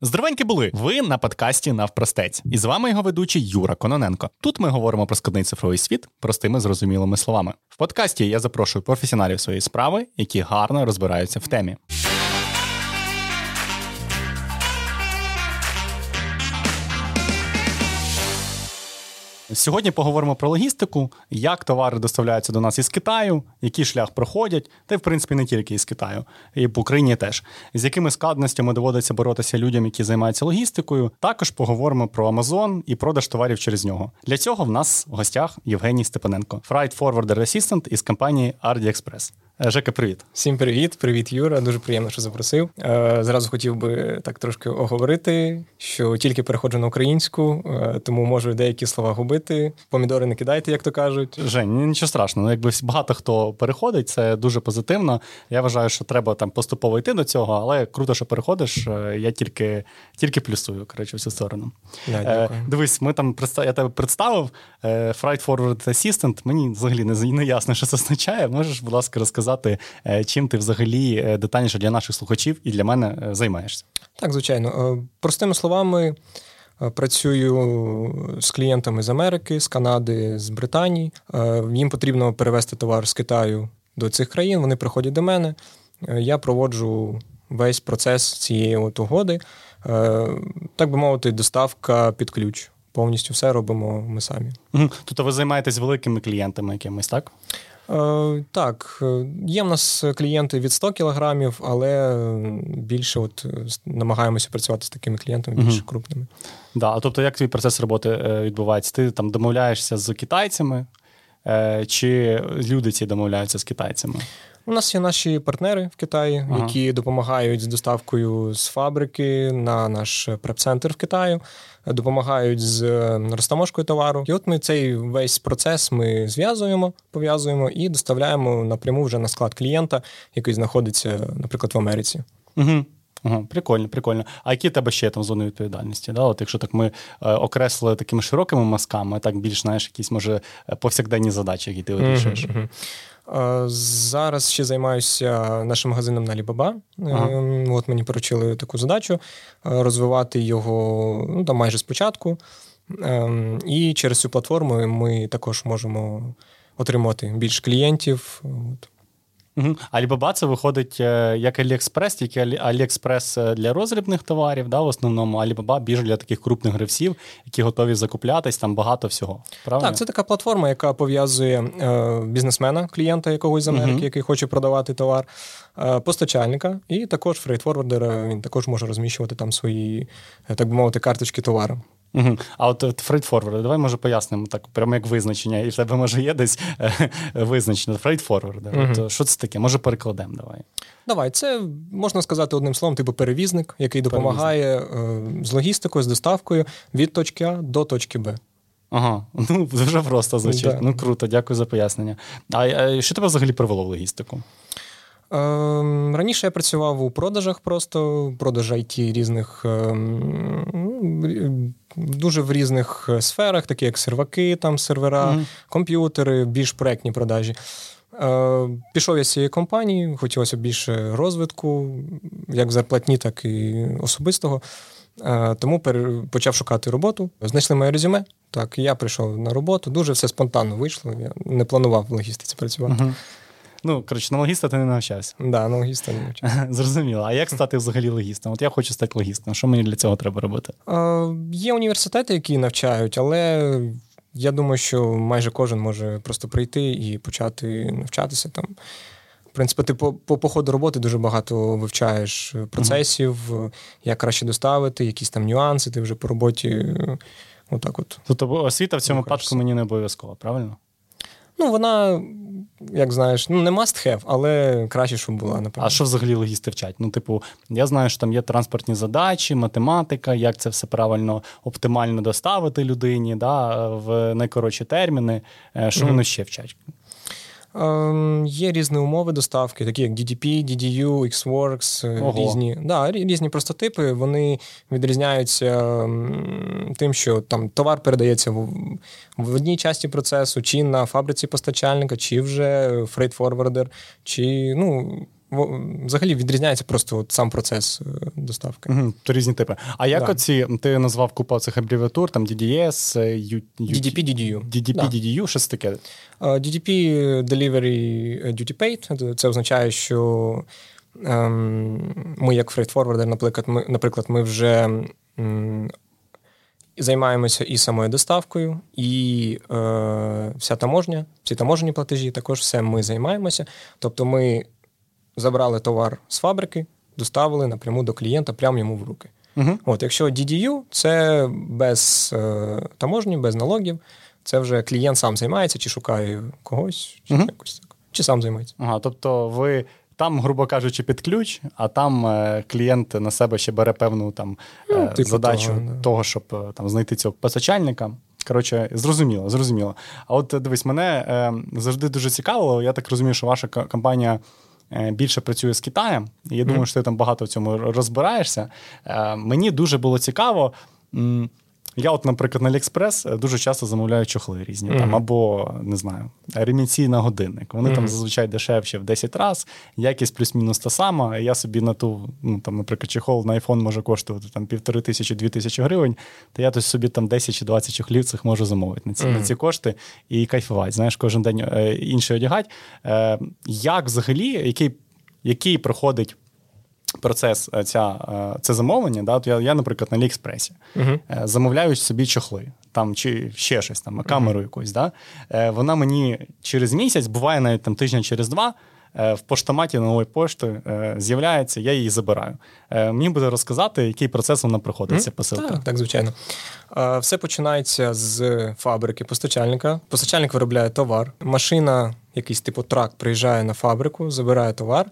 Здоровенькі були! Ви на подкасті Навпростець. І з вами його ведучий Юра Кононенко. Тут ми говоримо про складний цифровий світ простими зрозумілими словами. В подкасті я запрошую професіоналів своєї справи, які гарно розбираються в темі. Сьогодні поговоримо про логістику, як товари доставляються до нас із Китаю, який шлях проходять, та й в принципі не тільки із Китаю, і в Україні теж. З якими складностями доводиться боротися людям, які займаються логістикою. Також поговоримо про Amazon і продаж товарів через нього. Для цього в нас в гостях Євгеній Степаненко, freight forwarder assistant із компанії Ardi Express. Е, Жека, привіт. Всім привіт, привіт, Юра. Дуже приємно, що запросив. Е, зразу хотів би так трошки оговорити, що тільки переходжу на українську, е, тому можу деякі слова губити. Помідори не кидайте, як то кажуть. Жень, нічого страшного. Ну, якби багато хто переходить, це дуже позитивно. Я вважаю, що треба там поступово йти до цього, але круто, що переходиш. Я тільки тільки плюсую коротше, всю сторону. Да, дякую. Дивись, ми там я тебе представив. Freight Forward Assistant. Мені взагалі не ясно, що це означає. Можеш, будь ласка, розказати розказати, е, чим ти взагалі е, детальніше для наших слухачів і для мене е, займаєшся? Так, звичайно. Простими словами, працюю з клієнтами з Америки, з Канади, з Британії. Їм потрібно перевезти товар з Китаю до цих країн. Вони приходять до мене. Я проводжу весь процес цієї от угоди. Так би мовити, доставка під ключ. Повністю все робимо ми самі. Тобто ви займаєтесь великими клієнтами якимись, так? Е, так, е, є в нас клієнти від 100 кілограмів, але більше от намагаємося працювати з такими клієнтами більш угу. крупними. Да, тобто, як твій процес роботи е, відбувається? Ти там домовляєшся з китайцями, чи люди ці домовляються з китайцями? У нас є наші партнери в Китаї, ага. які допомагають з доставкою з фабрики на наш преп-центр в Китаю, допомагають з розтаможкою товару. І от ми цей весь процес ми зв'язуємо, пов'язуємо і доставляємо напряму вже на склад клієнта, який знаходиться, наприклад, в Америці. Угу. Ага, Прикольно, прикольно. А які тебе ще там зони відповідальності? Да? От Якщо так ми е, окреслили такими широкими мазками, так більш знаєш, якісь може повсякденні задачі, які ти вирішуєш. Mm-hmm. Зараз ще займаюся нашим магазином на Alibaba. Ага. Ем, от мені поручили таку задачу е, розвивати його ну, там майже спочатку. Ем, і через цю платформу ми також можемо отримати більше клієнтів. От. Угу. Alibaba це виходить е, як Аліекспрес, тільки Аліекспрес е, для розрібних товарів, да, в основному Alibaba більш для таких крупних гравців, які готові закуплятись, там багато всього. Правильно? Так, це така платформа, яка пов'язує е, бізнесмена, клієнта якогось з Америки, угу. який хоче продавати товар, е, постачальника, і також фрейтфорвардера, він також може розміщувати там свої, так би мовити, карточки товару. Угу. А от фрейдфорвард, давай може пояснимо так, прямо як визначення, і в тебе може є десь е, визначення фрейдфорвард. Угу. Що це таке? Може перекладемо? Давай. Давай, це можна сказати одним словом, типу перевізник, який допомагає перевізник. з логістикою, з доставкою від точки А до точки Б. Ага, ну дуже просто звучить. Да. Ну круто, дякую за пояснення. А, а що тебе взагалі привело в логістику? Ем, раніше я працював у продажах, просто продаж IT різних ем, дуже в різних сферах, такі як серваки, там сервера, mm комп'ютери, більш проектні продажі. Е, пішов я з цієї компанії, хотілося більше розвитку, як зарплатні, так і особистого. Е, тому почав шукати роботу. Знайшли моє резюме. Так, я прийшов на роботу. Дуже все спонтанно вийшло. Я не планував в логістиці працювати. Uh-huh. Ну, коротше, на логіста ти не навчався. Так, да, на логіста не навчався. Зрозуміло. А як стати взагалі логістом? От я хочу стати логістом. Що мені для цього треба робити? Е, Є університети, які навчають, але я думаю, що майже кожен може просто прийти і почати навчатися там. В принципі, ти по, по, по ходу роботи дуже багато вивчаєш процесів, uh-huh. як краще доставити, якісь там нюанси, ти вже по роботі. Отак от. Тобто освіта в цьому випадку мені не обов'язково, правильно? Ну, вона, як знаєш, ну не must have, але краще, щоб була, напевно. А що взагалі логісти вчать? Ну, типу, я знаю, що там є транспортні задачі, математика, як це все правильно, оптимально доставити людині да, в найкоротші терміни. Е, що mm-hmm. вони ще вчать? Ем, Є різні умови доставки, такі як DDP, DDU, XWorks, е, Ого. різні да, різні простотипи. Вони відрізняються тим, що там товар передається в, в одній часті процесу, чи на фабриці постачальника, чи вже фрейтфорвардер, чи ну. Взагалі відрізняється просто от сам процес е, доставки. Угу, То різні типи. А як да. оці ти назвав купа цих абревіатур, там DDS, U, DDP, DDU. DDP, да. DDU, щось таке? DDP Delivery Duty Paid. Це означає, що ем, ми, як фрейдфорвардер, наприклад, ми, наприклад, ми вже м, займаємося і самою доставкою, і е, вся таможня, всі таможені платежі, також все ми займаємося. Тобто ми забрали товар з фабрики, доставили напряму до клієнта, прямо йому в руки. uh От, Якщо DDU, це без е, таможні, без налогів, це вже клієнт сам займається, чи шукає когось, чи uh якось так, чи сам займається. Ага, Тобто ви. Там, грубо кажучи, під ключ, а там е, клієнт на себе ще бере певну там ну, е, типу задачу того, да. того, щоб е, там знайти цього постачальника. Коротше, зрозуміло, зрозуміло. А от дивись, мене е, завжди дуже цікавило. Я так розумію, що ваша компанія більше працює з Китаєм, і я думаю, що ти там багато в цьому розбираєшся. Е, мені дуже було цікаво. Я, от, наприклад, на Аліекспрес е, дуже часто замовляю чохли різні, mm-hmm. там, або не знаю, ремінці на годинник. Вони mm-hmm. там зазвичай дешевші в 10 разів, якість плюс-мінус та сама. Я собі на ту, ну там, наприклад, чехол на iPhone може коштувати там півтори тисячі, дві тисячі гривень. То я то собі там 10 чи 20 чохлів цих можу замовити на ці mm-hmm. на ці кошти і кайфувати. Знаєш, кожен день е, інший одягати. Е, Як взагалі, який, який проходить процес е, ця, е, це замовлення, да, я, я, наприклад, на Аліекспресі uh-huh. замовляю собі чохли там чи ще щось там, камеру uh-huh. якусь. Да, Вона мені через місяць, буває навіть там тижня через два. В поштоматі нової пошти з'являється, я її забираю. Мені буде розказати, який процес вона проходить, ця посилка. Так, так, звичайно. Все починається з фабрики постачальника. Постачальник виробляє товар. Машина, якийсь типу трак, приїжджає на фабрику, забирає товар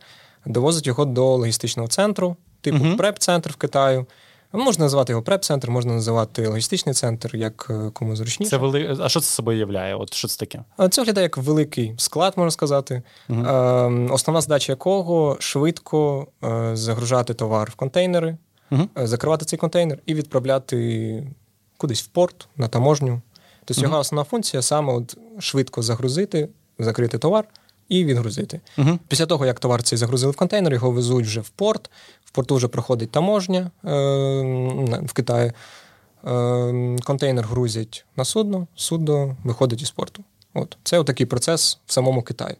довозить його до логістичного центру, типу uh преп-центр в Китаю. Можна називати його преп-центр, можна називати логістичний центр, як е, кому зручніше. Це вели... А що це собою являє? От що це таке? Це виглядає як великий склад, можна сказати. uh Основна задача якого швидко е, загружати товар в контейнери, uh закривати цей контейнер і відправляти кудись в порт, на таможню. Тобто його основна функція саме от швидко загрузити, закрити товар і відгрузити. Угу. Після того, як товар цей загрузили в контейнер, його везуть вже в порт. В порту вже проходить таможня е, в Китаї. Е, Контейнер грузять на судно, судно виходить із порту. От. Це такий процес в самому Китаї.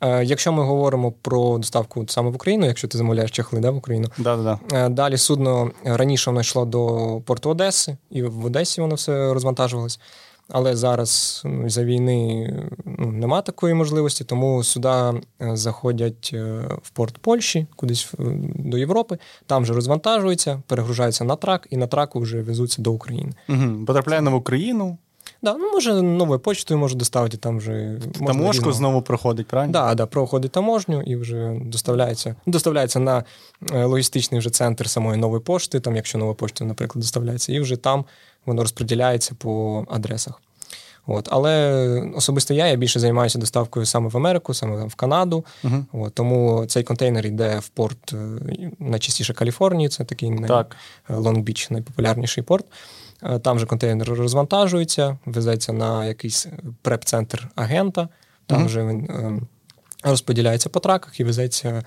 Е, Якщо ми говоримо про доставку саме в Україну, якщо ти замовляєш чехли да, в Україну, Да-да-да. Е, далі судно раніше воно йшло до порту Одеси, і в Одесі воно все розвантажувалось. Але зараз ну, за війни ну, нема такої можливості, тому сюди е, заходять е, в порт Польщі, кудись до Європи, там вже розвантажуються, перегружаються на трак, і на траку вже везуться до України. Угу. Потрапляє в Україну. Да, ну може новою почтою можу доставити там вже таможку знову проходить, правильно? Да, да, проходить таможню і вже доставляється. Доставляється на е, логістичний вже центр самої нової пошти, там, якщо нова пошта, наприклад, доставляється, і вже там воно розподіляється по адресах. От. Але особисто я я більше займаюся доставкою саме в Америку, саме в Канаду. Uh-huh. От. Тому цей контейнер йде в порт е, найчастіше Каліфорнії, це такий так. Лонг-Біч, найпопулярніший порт. Е, там же контейнер розвантажується, везеться на якийсь prep центр агента, там uh-huh. вже він е, розподіляється по траках і везеться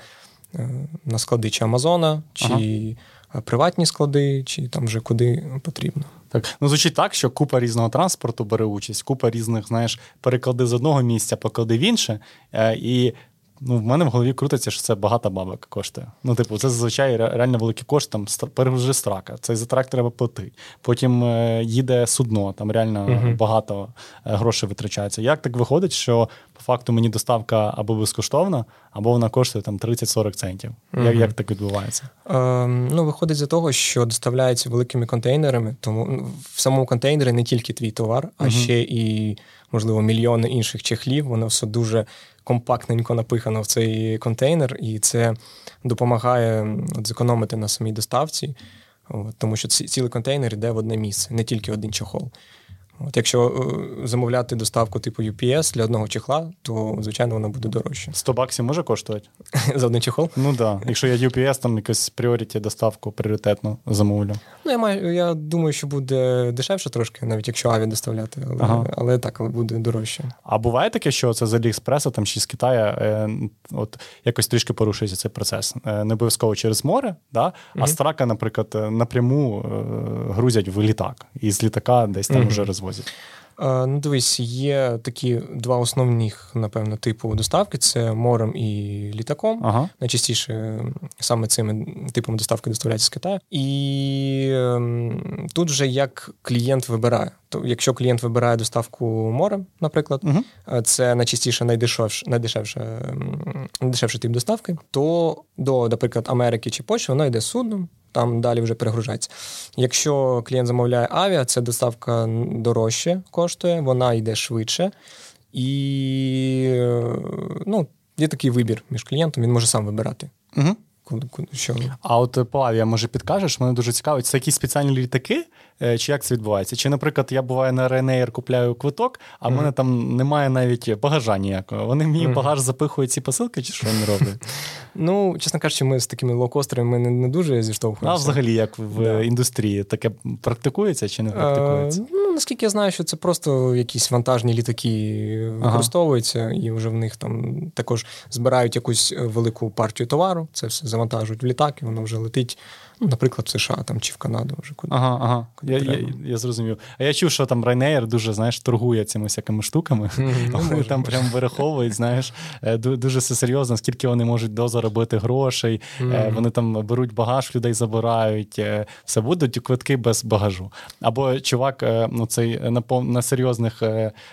на склади чи Амазона, чи uh-huh. Приватні склади, чи там вже куди потрібно. Так, ну звучить так, що купа різного транспорту бере участь, купа різних, знаєш, переклади з одного місця, поклади в інше. Е, і ну, в мене в голові крутиться, що це багато бабок коштує. Ну, типу, це зазвичай реально великий кошт, там перегружи страка, цей за трак треба платити. Потім е, їде судно, там реально uh багато е, грошей витрачається. Як так виходить, що по факту мені доставка або безкоштовна, або вона коштує там 30-40 центів? uh Як як так відбувається? Е, ну, Виходить за того, що доставляється великими контейнерами, тому ну, в самому контейнері не тільки твій товар, а uh ще і, можливо, мільйони інших чехлів. Воно все дуже компактненько напихано в цей контейнер, і це допомагає от, зекономити на самій доставці, от, тому що цілий контейнер йде в одне місце, не тільки один чохол. От Якщо е, замовляти доставку типу UPS для одного чехла, то звичайно воно буде дорожче. 100 баксів може коштувати? За один чехол? Ну так. Да. Якщо я UPS, там якось пріоріті доставку пріоритетно замовлю. Ну, я маю, я думаю, що буде дешевше трошки, навіть якщо аві доставляти, але ага. але так, але буде дорожче. А буває таке, що це з Аліекспреса там чи з Китаю е, от якось трішки порушується цей процес. Е, не обов'язково через море, да? а угу. страка, наприклад, напряму е, грузять в літак, і з літака десь там угу. вже розвозять. Ну, Дивись, є такі два основних, напевно, типу доставки: це морем і літаком. Ага. Найчастіше саме цими типами доставки доставляється з Китаю. І ем, тут вже як клієнт вибирає. То, якщо клієнт вибирає доставку морем, наприклад, угу. це найчастіше найдешевше, найдешевше, найдешевший тип доставки, то до, наприклад, Америки чи Польщі воно йде судном там далі вже перегружається. Якщо клієнт замовляє авіа, це доставка дорожче коштує, вона йде швидше. І ну, є такий вибір між клієнтом, він може сам вибирати. Угу. Що? А от по авіа, може, підкажеш, мене дуже цікавить, це якісь спеціальні літаки, Е, чи як це відбувається? Чи, наприклад, я буваю на Ryanair, купляю квиток, а в mm-hmm. мене там немає навіть багажа ніякого. Вони мені mm-hmm. багаж запихують ці посилки, чи що вони роблять? Ну, чесно кажучи, ми з такими лоукостерами ми не, не дуже зіштовхуємося. А взагалі, як в да. індустрії, таке практикується чи не практикується? А, ну, наскільки я знаю, що це просто якісь вантажні літаки використовуються, ага. і вже в них там також збирають якусь велику партію товару, це все завантажують в літак, і воно вже летить. Ну, наприклад, в США там чи в Канаду вже куди. Ага, ага. Куди я я, я зрозумів. А я чув, що там Ryanair дуже знаєш, торгує цими всякими штуками. Mm-hmm, вони там прям вираховують, знаєш, е, дуже все серйозно, скільки вони можуть дозаробити грошей. Mm-hmm. Вони там беруть багаж, людей забирають. Е, все будуть квитки без багажу. Або чувак, ну цей на на серйозних,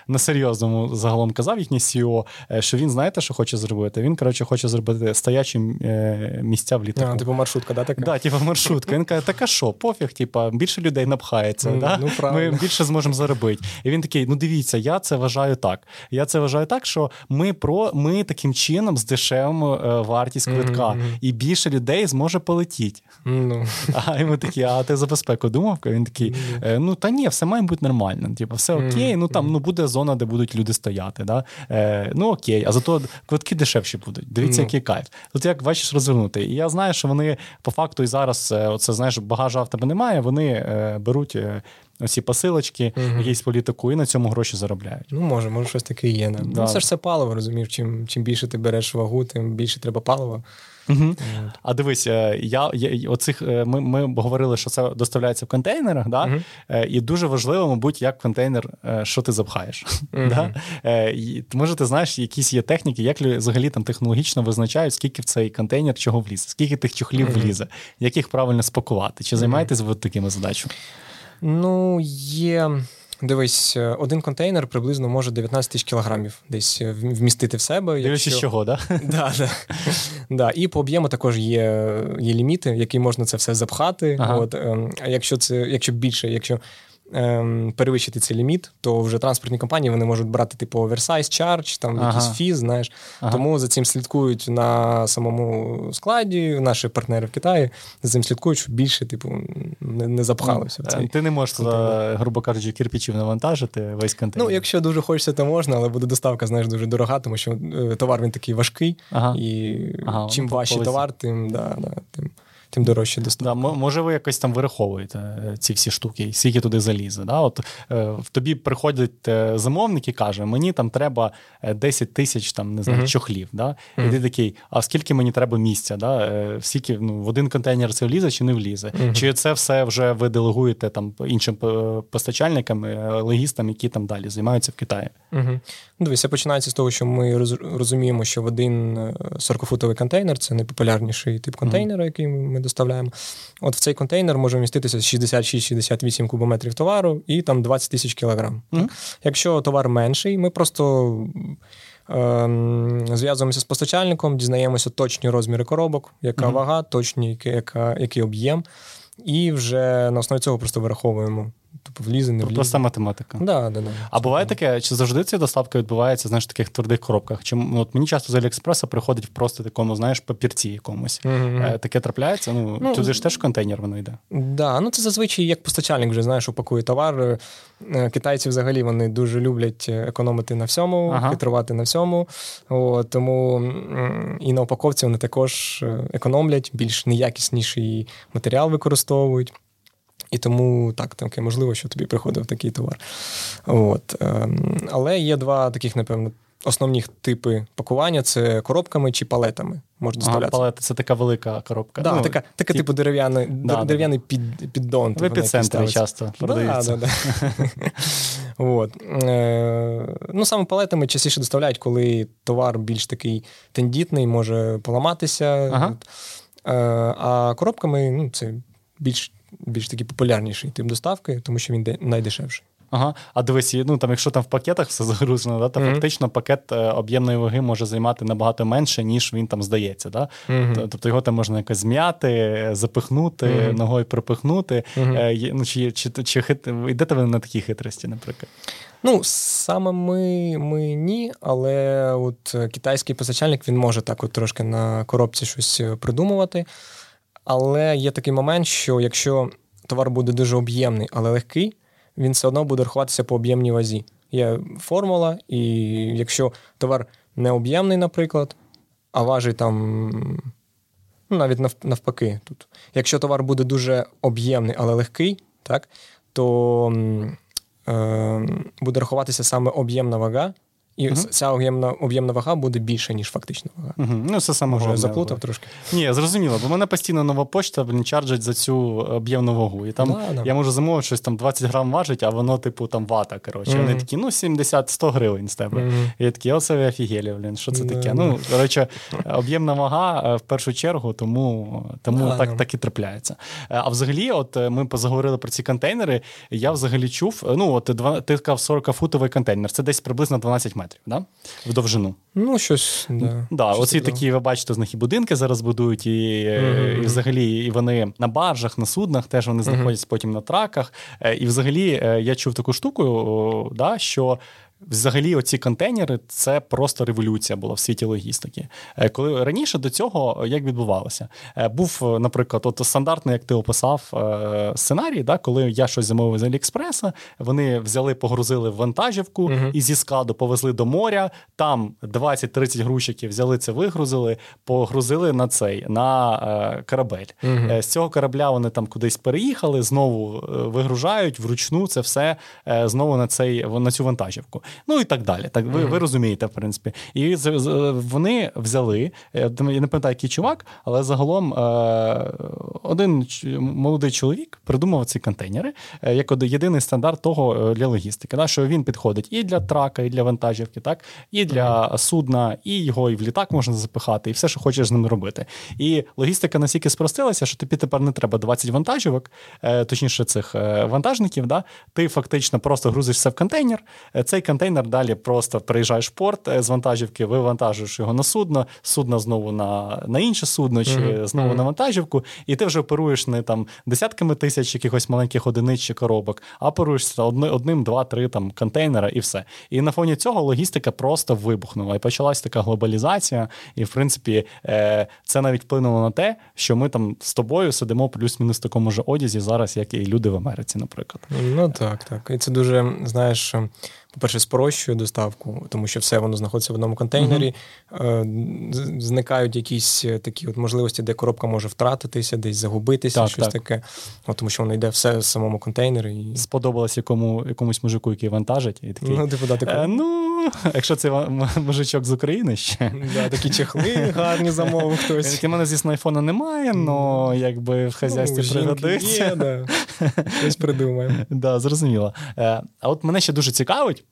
на серйозному загалом казав їхній CEO, що він знаєте, що хоче зробити? Він, коротше, хоче зробити стоячі місця в літаку. А, Типу маршрутка, да, така? Да, типу маршрутка. Він каже, така що, пофіг, типа, більше людей напхається, mm, да? ну, ми більше зможемо заробити. І він такий: ну дивіться, я це вважаю так. Я це вважаю так, що ми про ми таким чином здешевимо е, вартість квитка, mm-hmm. і більше людей зможе полетіти. Mm-hmm. А йому такі, а ти за безпеку думав? Він такий: е, ну та ні, все має бути нормально. Типу, все окей, ну там ну буде зона, де будуть люди стояти. Да? Е, Ну окей, а зато квитки дешевші будуть. Дивіться, який кайф. Тут як бачиш розвернути. І я знаю, що вони по факту і зараз зараз оце знаєш, багажа в тебе немає, вони е, беруть е, оці посилочки, угу. якісь політику, і на цьому гроші заробляють. Ну, може, може, щось таке є. Да. Ну, Це ж все паливо, розумієш. Чим чим більше ти береш вагу, тим більше треба палива. Угу. А дивись, е, я, я оцих е, ми ми говорили, що це доставляється в контейнерах, да? Угу. і дуже важливо, мабуть, як контейнер, що ти запхаєш. Угу. Да? Може, ти знаєш, якісь є техніки, як взагалі там технологічно визначають, скільки в цей контейнер чого влізе, скільки тих чохлів влізе, як їх правильно спакувати? Чи займаєтесь ви такими задачами? Ну, є. Дивись, е, один контейнер приблизно може 19 тисяч кілограмів десь е, вмістити в себе. Якщо... з чого, да? Да, да. да. І по об'єму також є є ліміти, які можна це все запхати. Ага. От, ем, А якщо це якщо більше, якщо ем, перевищити цей ліміт, то вже транспортні компанії вони можуть брати типу оверсайз charge, там ага. якийсь фіз, знаєш. Ага. Тому за цим слідкують на самому складі. Наші партнери в Китаї за цим слідкують, щоб більше, типу, не, не запхалося. в цей Ти не можеш, контейнер. грубо кажучи, кірпічів навантажити весь контейнер. Ну, якщо дуже хочеться, то можна, але буде доставка, знаєш, дуже дорога, тому що е, товар він такий важкий, ага. і ага, чим важчий товар, тим да, да, тим тим дорожче доставка. Да, Може, ви якось там вираховуєте е, ці всі штуки, скільки туди залізе. Да? От е, В тобі приходить е, замовник і каже, мені там треба 10 тисяч там, не знаю, uh-huh. чохлів. Да? Uh-huh. І ти такий, а скільки мені треба місця? Да? Скільки, ну, В один контейнер це влізе чи не влізе? Uh-huh. Чи це все вже ви делегуєте там іншим постачальникам, легістам, які там далі займаються в Китаї? Угу. Дивись, починається з того, що ми розуміємо, що в один 40-футовий контейнер це найпопулярніший тип контейнера, який ми доставляємо. От в цей контейнер може вміститися 66-68 кубометрів товару і там 20 тисяч кілограм. Mm-hmm. Якщо товар менший, ми просто. Ем, зв'язуємося з постачальником, дізнаємося точні розміри коробок, яка mm-hmm. вага, точні яка, який об'єм, і вже на основі цього просто вираховуємо Типу, влізе, не влізе. Проста математика. Да, да, да. А буває таке, чи завжди ця доставка відбувається знаєш, в таких твердих коробках? Чи ну, от мені часто з Аліекспреса приходить в просто такому, знаєш, папірці якомусь. Mm-hmm. Таке трапляється? Ну, ну туди ж теж контейнер воно йде. Да, ну це зазвичай як постачальник вже знаєш, упакує товар. Е, китайці взагалі вони дуже люблять економити на всьому, ага. хитрувати на всьому. О, тому і на упаковці вони також е, економлять, більш неякісніший матеріал використовують. І тому так, таке можливо, що тобі приходив такий товар. От. Ем, але є два таких, напевно, основні типи пакування це коробками чи палетами. Можна ага, палети це така велика коробка. Да, ну, така, така тип... типу дерев'яний да, дерев'яний да. під, піддон. В епіцентрі часто продаються. Да, От. Е, ну, Саме палетами частіше доставляють, коли товар більш такий тендітний, може поламатися. Ага. Е, а коробками ну, це більш більш такий популярніший тип доставки, тому що він найдешевший. Ага, а дивись, ну там, якщо там в пакетах все загрузено, да, то mm-hmm. фактично пакет е, об'ємної ваги може займати набагато менше, ніж він там здається. Да? Mm-hmm. Тобто його там можна якось зм'яти, запихнути, mm-hmm. ногою пропихнути. Е, ну, Чи чи, чи хит... йдете ви на такі хитрості, наприклад? Ну, саме ми ми ні, але от китайський постачальник він може так от трошки на коробці щось придумувати. Але є такий момент, що якщо товар буде дуже об'ємний, але легкий він все одно буде рахуватися по об'ємній вазі. Є формула, і якщо товар не об'ємний, наприклад, а важить там. Ну, навіть навпаки, тут. Якщо товар буде дуже об'ємний, але легкий, так, то е, буде рахуватися саме об'ємна вага, і uh ця об'ємна об'ємна вага буде більша, ніж фактична вага. uh Ну, це саме Може, заплутав трошки. Ні, зрозуміло, бо мене постійно нова почта блін, чарджать за цю об'ємну вагу. І там да, да. я можу замовити щось там 20 грам важить, а воно, типу, там вата. коротше. uh Вони такі, ну, 70-100 гривень з тебе. І я такі, оце ви офігелі, блін, що це таке? Ну, коротше, об'ємна вага е, в першу чергу, тому тому так так і трапляється. Е, а взагалі, от е, ми позаговорили про ці контейнери. Я взагалі чув, ну, от ти сказав 40-футовий контейнер, це десь приблизно 12 метрів метрів, да? в довжину. Ну, щось. да. Да, щось Оці такі, ви бачите, з них і будинки зараз будують, і mm-hmm. і взагалі і вони на баржах, на суднах теж вони знаходяться mm-hmm. потім на траках. Е, і взагалі е, я чув таку штуку, да, що Взагалі, оці контейнери це просто революція була в світі логістики. Е, коли раніше до цього як відбувалося? Е, був, наприклад, от стандартний, як ти описав е, сценарій, да, коли я щось замовив з Аліекспреса, вони взяли, погрузили в вантажівку uh-huh. і зі складу повезли до моря. Там 20-30 грузчиків взяли це, вигрузили, погрузили на цей на корабель. Uh-huh. З цього корабля вони там кудись переїхали, знову вигружають вручну це все знову на цей на цю вантажівку ну і так далі. Так ви, ви розумієте, в принципі. І вони взяли, я не пам'ятаю, який чувак, але загалом е, один молодий чоловік придумав ці контейнери е, як єдиний стандарт того е, для логістики. Що він підходить і для трака, і для вантажівки, так, і для судна, і його і в літак можна запихати, і все, що хочеш з ним робити. І логістика настільки спростилася, що тобі тепер не треба 20 вантажівок, точніше цих вантажників. Да? Ти фактично просто грузишся в контейнер. Цей контейнер, далі просто приїжджаєш в порт е, з вантажівки, вивантажуєш його на судно, судно знову на на інше судно, чи mm-hmm. знову mm-hmm. на вантажівку, і ти вже оперуєш не там десятками тисяч якихось маленьких одиниць чи коробок, а оперуєшся одним, два, три там контейнера і все. І на фоні цього логістика просто вибухнула. І почалась така глобалізація. І, в принципі, е, це навіть вплинуло на те, що ми там з тобою сидимо плюс-мінус в такому ж одязі зараз, як і люди в Америці, наприклад. Ну так, так. І це дуже, знаєш по-перше, спрощує доставку, тому що все воно знаходиться в одному контейнері. Uh-huh. Зникають якісь е, такі от можливості, де коробка може втратитися, десь загубитися, так, щось так. таке. От, Тому що воно йде все в самому контейнері. І... Сподобалось якому, якомусь мужику, який вантажить. І такий, Ну, типу, да, типу. Е, ну, якщо це мужичок з України ще. Да, Такі чехли гарні замовив хтось. У мене, звісно, айфона немає, але якби в хазяйстві ну, пригодиться. Є, да. Щось придумаємо. Да, Зрозуміло. Е, а от мене ще дуже цікавить.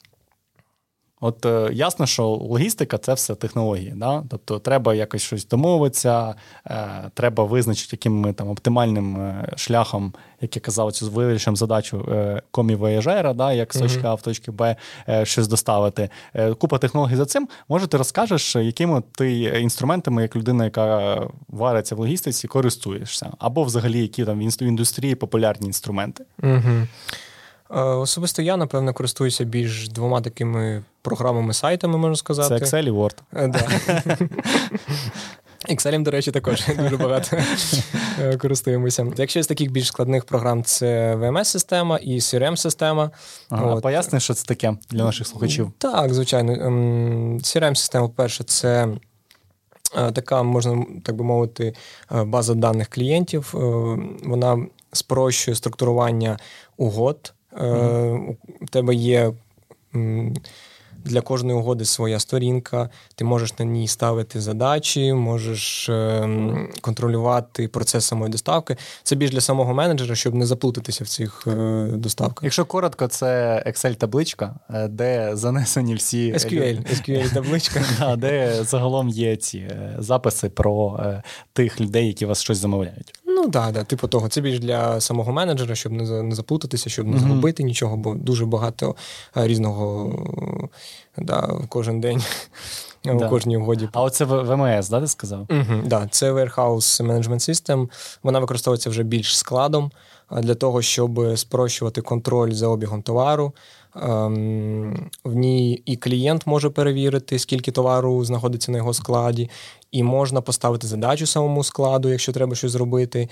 От е, ясно, що логістика це все технології. Да? Тобто треба якось щось домовитися, е, треба визначити, яким ми там оптимальним е, шляхом, як я казав, цю вирішимо задачу комі вояжера, да, як з точки А в точки Б щось доставити. Купа технологій за цим. Може, ти розкажеш, якими ти інструментами, як людина, яка вариться в логістиці, користуєшся, або взагалі які там в індустрії популярні інструменти. Угу. Особисто я, напевно, користуюся більш двома такими програмами-сайтами, можна сказати. Це Excel і Word. Е, да. Excel, до речі, також дуже багато е, користуємося. Якщо з таких більш складних програм, це VMS-система і CRM-система. Ага, Поясни, що це таке для наших слухачів? Так, звичайно. Ем, CRM-система, по-перше, це така, можна так би мовити, база даних клієнтів. Вона спрощує структурування угод. Mm-hmm. У тебе є для кожної угоди своя сторінка, ти можеш на ній ставити задачі, можеш е, контролювати процес самої доставки. Це більш для самого менеджера, щоб не заплутатися в цих е, доставках. Якщо коротко, це Excel-табличка, де занесені всі SQL, SQL-табличка, де загалом є ці записи про тих людей, які вас щось замовляють. Ну так, да, типу того. Це більш для самого менеджера, щоб не заплутатися, щоб не згубити нічого, бо дуже багато різного да, кожен день да. у кожній угоді. А оце ВМС, да, ти сказав? Угу, да, Це Warehouse Management System. Вона використовується вже більш складом для того, щоб спрощувати контроль за обігом товару. Ем, в ній і клієнт може перевірити, скільки товару знаходиться на його складі, і можна поставити задачу самому складу, якщо треба щось зробити,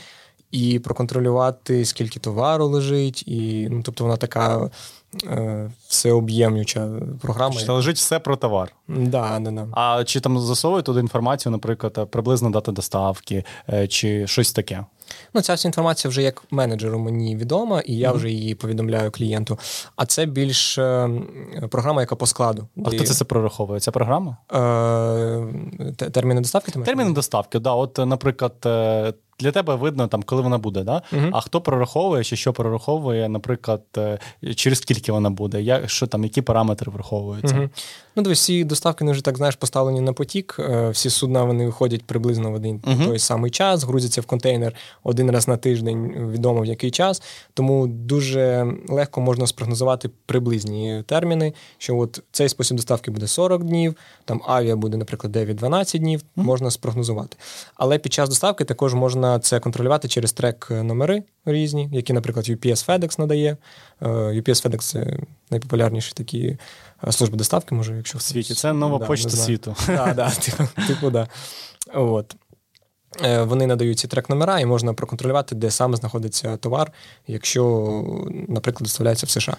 і проконтролювати, скільки товару лежить. І, ну, Тобто вона така е, всеоб'ємнюча програма. Це лежить все про товар. Да, да, да. А чи там засовують туди інформацію, наприклад, приблизно дата доставки, е, чи щось таке? Ну, ця вся інформація вже як менеджеру мені відома, і я вже її повідомляю клієнту. А це більш е, програма, яка по складу. А хто це все прораховує? Ця програма? Е, терміни доставки? Терміни доставки, да. От, наприклад, е, для тебе видно, там, коли вона буде, да? Угу. а хто прораховує чи що прораховує, наприклад, е, через скільки вона буде, Я, що там, які параметри враховуються? Угу. Ну, дивись, всі доставки не вже так знаєш, поставлені на потік. Е, всі судна вони виходять приблизно в один угу. той самий час, грузяться в контейнер один раз на тиждень, відомо в який час. Тому дуже легко можна спрогнозувати приблизні терміни, що от цей спосіб доставки буде 40 днів, там авіа буде, наприклад, 9-12 днів, можна спрогнозувати. Але під час доставки також можна це контролювати через трек-номери різні, які, наприклад, UPS FedEx надає. Е, UPS FedEx це найпопулярніші такі е, служби доставки, може, якщо в світі. Це нова да, почта світу. Так, да, типу, типу, да. От. Е, вони надають ці трек-номера, і можна проконтролювати, де саме знаходиться товар, якщо, наприклад, доставляється в США.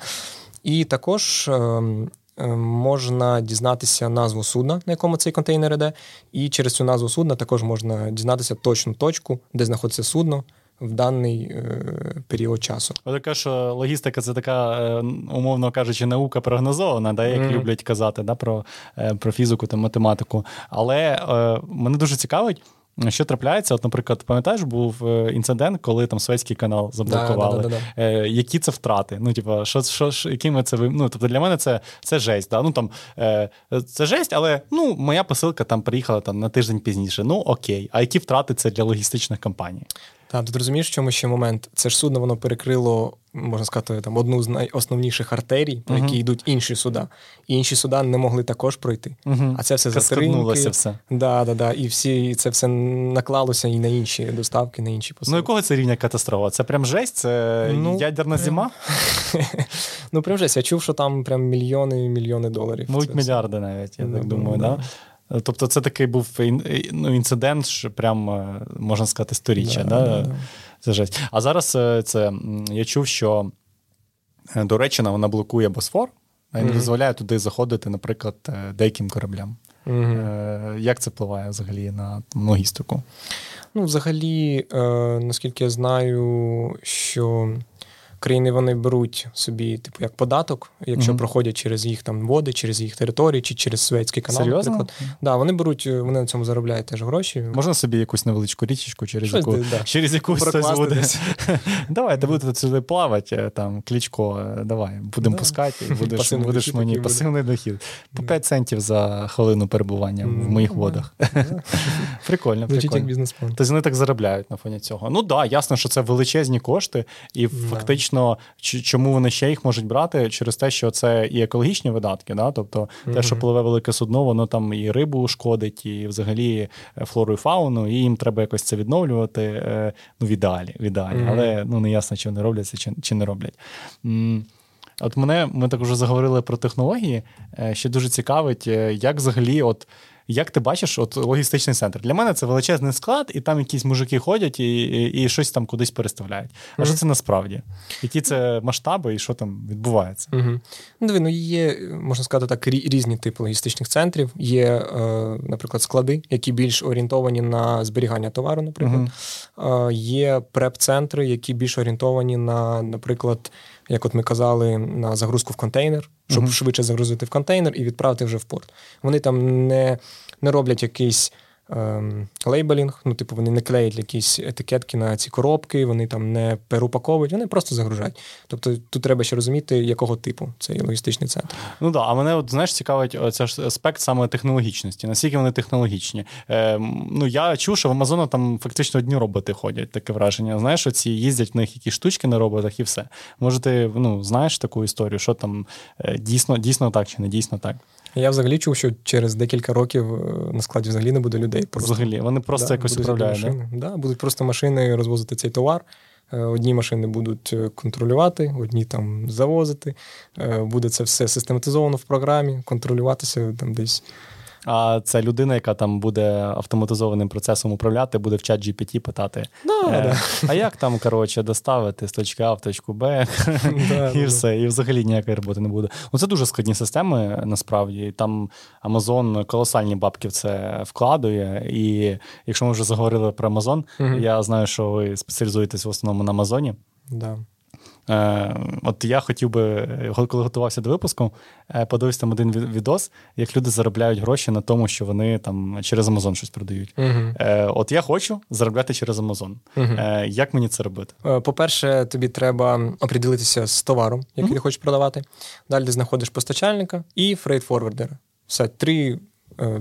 І також ем, Е, можна дізнатися назву судна, на якому цей контейнер іде, і через цю назву судна також можна дізнатися точну точку, де знаходиться судно. В даний е, період часу. Така що логістика це така, е, умовно кажучи, наука прогнозована, да, як mm-hmm. люблять казати да, про е, про фізику та математику. Але е, мене дуже цікавить, що трапляється? От, наприклад, пам'ятаєш, був е, інцидент, коли там Суецький канал заблокували. Да, да, да, е, Які це втрати? Ну, типу, що, що, ж, якими це Ну, тобто для мене це це жесть. Да? Ну, там, е, Це жесть, але ну, моя посилка там приїхала там, на тиждень пізніше. Ну окей. А які втрати це для логістичних компаній? Так, тут розумієш, в чому ще момент? Це ж судно, воно перекрило, можна сказати, там одну з найосновніших артерій, по uh які йдуть інші суда. І інші суда не могли також пройти. uh А це все затримки. все. Да, да, да. І всі це все наклалося і на інші доставки, на інші посилки. Ну, якого це рівня катастрофа? Це прям жесть? Це ну, ядерна прям... зима? ну, прям жесть. Я чув, що там прям мільйони і мільйони доларів. Мабуть, мільярди навіть, я так думаю, да? Тобто, це такий був ну, інцидент, що прям е, можна сказати, сторіччя. Да, да? Да, це жесть. А зараз е, це я чув, що е, Туреччина вона блокує Босфор, а не mm-hmm. дозволяє туди заходити, наприклад, деяким кораблям. Mm-hmm. Як це впливає взагалі на логістику? Ну, взагалі, наскільки я знаю, що країни вони беруть собі, типу, як податок, якщо mm-hmm. проходять через їх там води, через їх території чи через Суецький канал. Серйозно? наприклад. Да, Вони беруть, вони на цьому заробляють теж гроші. Можна собі якусь невеличку річечку, через Щось яку да. через яку хтось буде. Давай, ти будете сюди плавати, е, там, клічко, е, давай, будемо да. пускати, і будеш будеш мені пасивний дохід. По 5 центів за хвилину перебування mm-hmm. в моїх водах. Прикольно, прикольно. Тобто вони так заробляють на фоні цього. Ну так, да, ясно, що це величезні кошти, і фактично фактично, чому вони ще їх можуть брати через те, що це і екологічні видатки, да? тобто mm-hmm. те, що пливе велике судно, воно там і рибу шкодить, і взагалі е, флору і фауну, і їм треба якось це відновлювати. Е, ну, в ідеалі, в ідеалі. Mm-hmm. але ну не ясно, чи вони роблять це, чи, чи не роблять. От мене ми так вже заговорили про технології. Е, ще дуже цікавить, як взагалі, от як ти бачиш, от логістичний центр? Для мене це величезний склад, і там якісь мужики ходять і і, і щось там кудись переставляють. А mm-hmm. що це насправді? Які це масштаби і що там відбувається? Mm-hmm. Ну, диви, ну є, можна сказати так, різні типи логістичних центрів. Є, е, наприклад, склади, які більш орієнтовані на зберігання товару, наприклад. Mm-hmm. Є преп-центри, які більш орієнтовані на, наприклад, як от ми казали, на загрузку в контейнер, щоб uh-huh. швидше загрузити в контейнер і відправити вже в порт. Вони там не, не роблять якийсь ем, лейбелінг, ну, типу, вони не клеять якісь етикетки на ці коробки, вони там не переупаковують, вони просто загружають. Тобто тут треба ще розуміти, якого типу цей логістичний центр. Ну так, а мене от знаєш цікавить оця ж аспект саме технологічності. Наскільки вони технологічні? Е, Ну я чув, що в Амазону там фактично одні роботи ходять, таке враження. Знаєш, оці їздять в них якісь штучки на роботах і все. Може, ти ну, знаєш таку історію, що там е, дійсно, дійсно так чи не дійсно так? Я взагалі чув, що через декілька років е, на складі взагалі не буде людей. Просто. Взагалі, вони просто да, якось управляють. Да? Да, Будуть просто машини розвозити цей товар. Е, одні машини будуть е, контролювати, одні там завозити. Буде це все систематизовано в програмі, контролюватися там десь а це людина, яка там буде автоматизованим процесом управляти, буде в чат GPT питати. Ну, е, а як там, коротше, доставити з точки А в точку Б, і все, і взагалі ніякої роботи не буде. Ну, Це дуже складні системи, насправді. Там Amazon колосальні бабки в це вкладує. І якщо ми вже заговорили про Amazon, я знаю, що ви спеціалізуєтесь в основному на Амазоні. Да. Е, От я хотів би, коли готувався до випуску, е, подивився там один відос, як люди заробляють гроші на тому, що вони там через Амазон щось продають. uh Е, От я хочу заробляти через Амазон. uh Е, Як мені це робити? По-перше, тобі треба оприділитися з товаром, який uh ти хочеш продавати. Далі ти знаходиш постачальника і freight forwarder а. Все три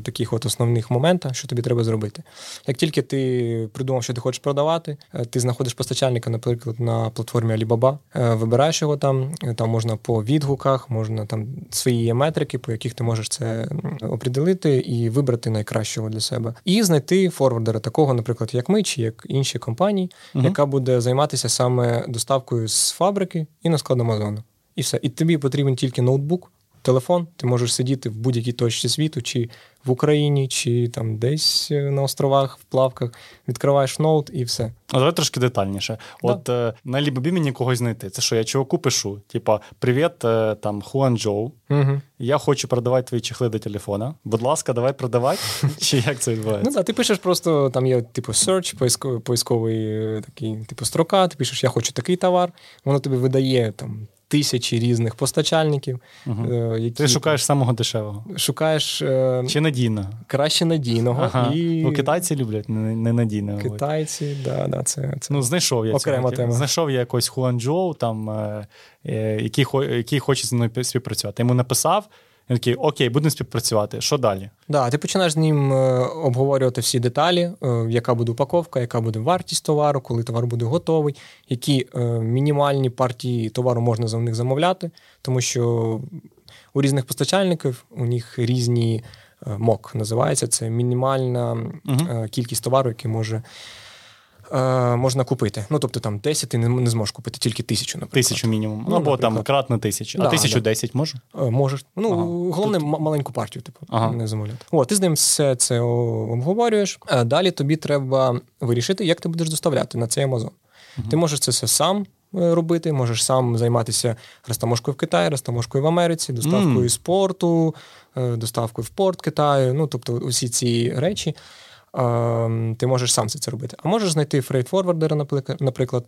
таких от основних моментах, що тобі треба зробити. Як тільки ти придумав, що ти хочеш продавати, е, ти знаходиш постачальника, наприклад, на платформі Alibaba, е, вибираєш його там, там можна по відгуках, можна там свої метрики, по яких ти можеш це оприділити і вибрати найкращого для себе. І знайти форвардера, такого, наприклад, як ми, чи як інші компанії, uh яка буде займатися саме доставкою з фабрики і на склад Амазону. І все. І тобі потрібен тільки ноутбук телефон, ти можеш сидіти в будь-якій точці світу, чи в Україні, чи там десь е, на островах, в плавках, відкриваєш ноут і все. А давай трошки детальніше. Да. От е, на Лібобі мені когось знайти. Це що, я чуваку пишу? Типа, привіт, е, там Хуан Джоу. Угу. Я хочу продавати твої чехли до телефона. Будь ласка, давай продавати. Чи як це відбувається? Ну так, ти пишеш просто там є типу search, поисковий, поисковий е, такий, типу, строка. Ти пишеш, я хочу такий товар. Воно тобі видає там тисячі різних постачальників. Угу. Які... Ти шукаєш самого дешевого. Шукаєш е... чи надійного. Краще надійного. Ага. І... Ну, Китайці люблять ненадійного. Китайці, да, да, це, це ну, знайшов я окрема тема. Знайшов я якось Хуанчжоу, там, е, який, який хоче зі мною співпрацювати. Йому написав. Він такий, окей, будемо співпрацювати. Що далі? Да, ти починаєш з ним е, обговорювати всі деталі, е, яка буде упаковка, яка буде вартість товару, коли товар буде готовий, які е, мінімальні партії товару можна за них замовляти, тому що у різних постачальників у них різні МОК називається. Це мінімальна угу. кількість товару, який може е, можна купити. Ну, тобто там 10 ти не, не зможеш купити, тільки тисячу, наприклад. Тисячу мінімум. Ну, або наприклад. там кратно тисячу. А тисячу да, десять можу? Е, можеш. Ну, ага. головне, Тут... маленьку партію, типу, ага. не замовляти. О, ти з ним все це обговорюєш. А далі тобі треба вирішити, як ти будеш доставляти на цей Амазон. Угу. Ти можеш це все сам. Е, робити, можеш сам займатися розтаможкою в Китаї, розтаможкою в Америці, доставкою mm. спорту, е, доставкою в порт Китаю. Ну тобто, усі ці речі ти можеш сам це робити. А можеш знайти фрейдфорвардера, наприклад,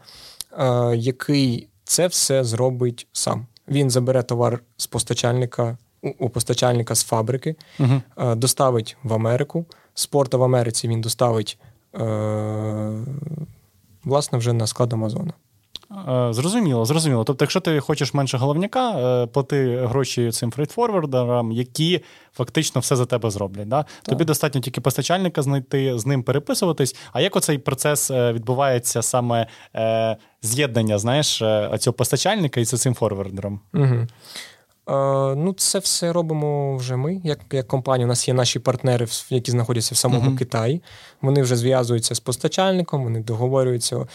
який це все зробить сам. Він забере товар з постачальника у постачальника з фабрики, uh доставить в Америку. З порта в Америці він доставить е, власне вже на склад Амазона. Е, зрозуміло, зрозуміло. Тобто, якщо ти хочеш менше головняка, е, плати гроші цим фрейтфорвардерам, які фактично все за тебе зроблять. Да? Тобі достатньо тільки постачальника знайти, з ним переписуватись. А як оцей процес е, відбувається саме з'єднання, знаєш, цього постачальника і з цим форвардером? Угу. Ну, це все робимо вже ми, як як компанія. У нас є наші партнери, які знаходяться в самому uh-huh. Китаї. Вони вже зв'язуються з постачальником, вони договорюються,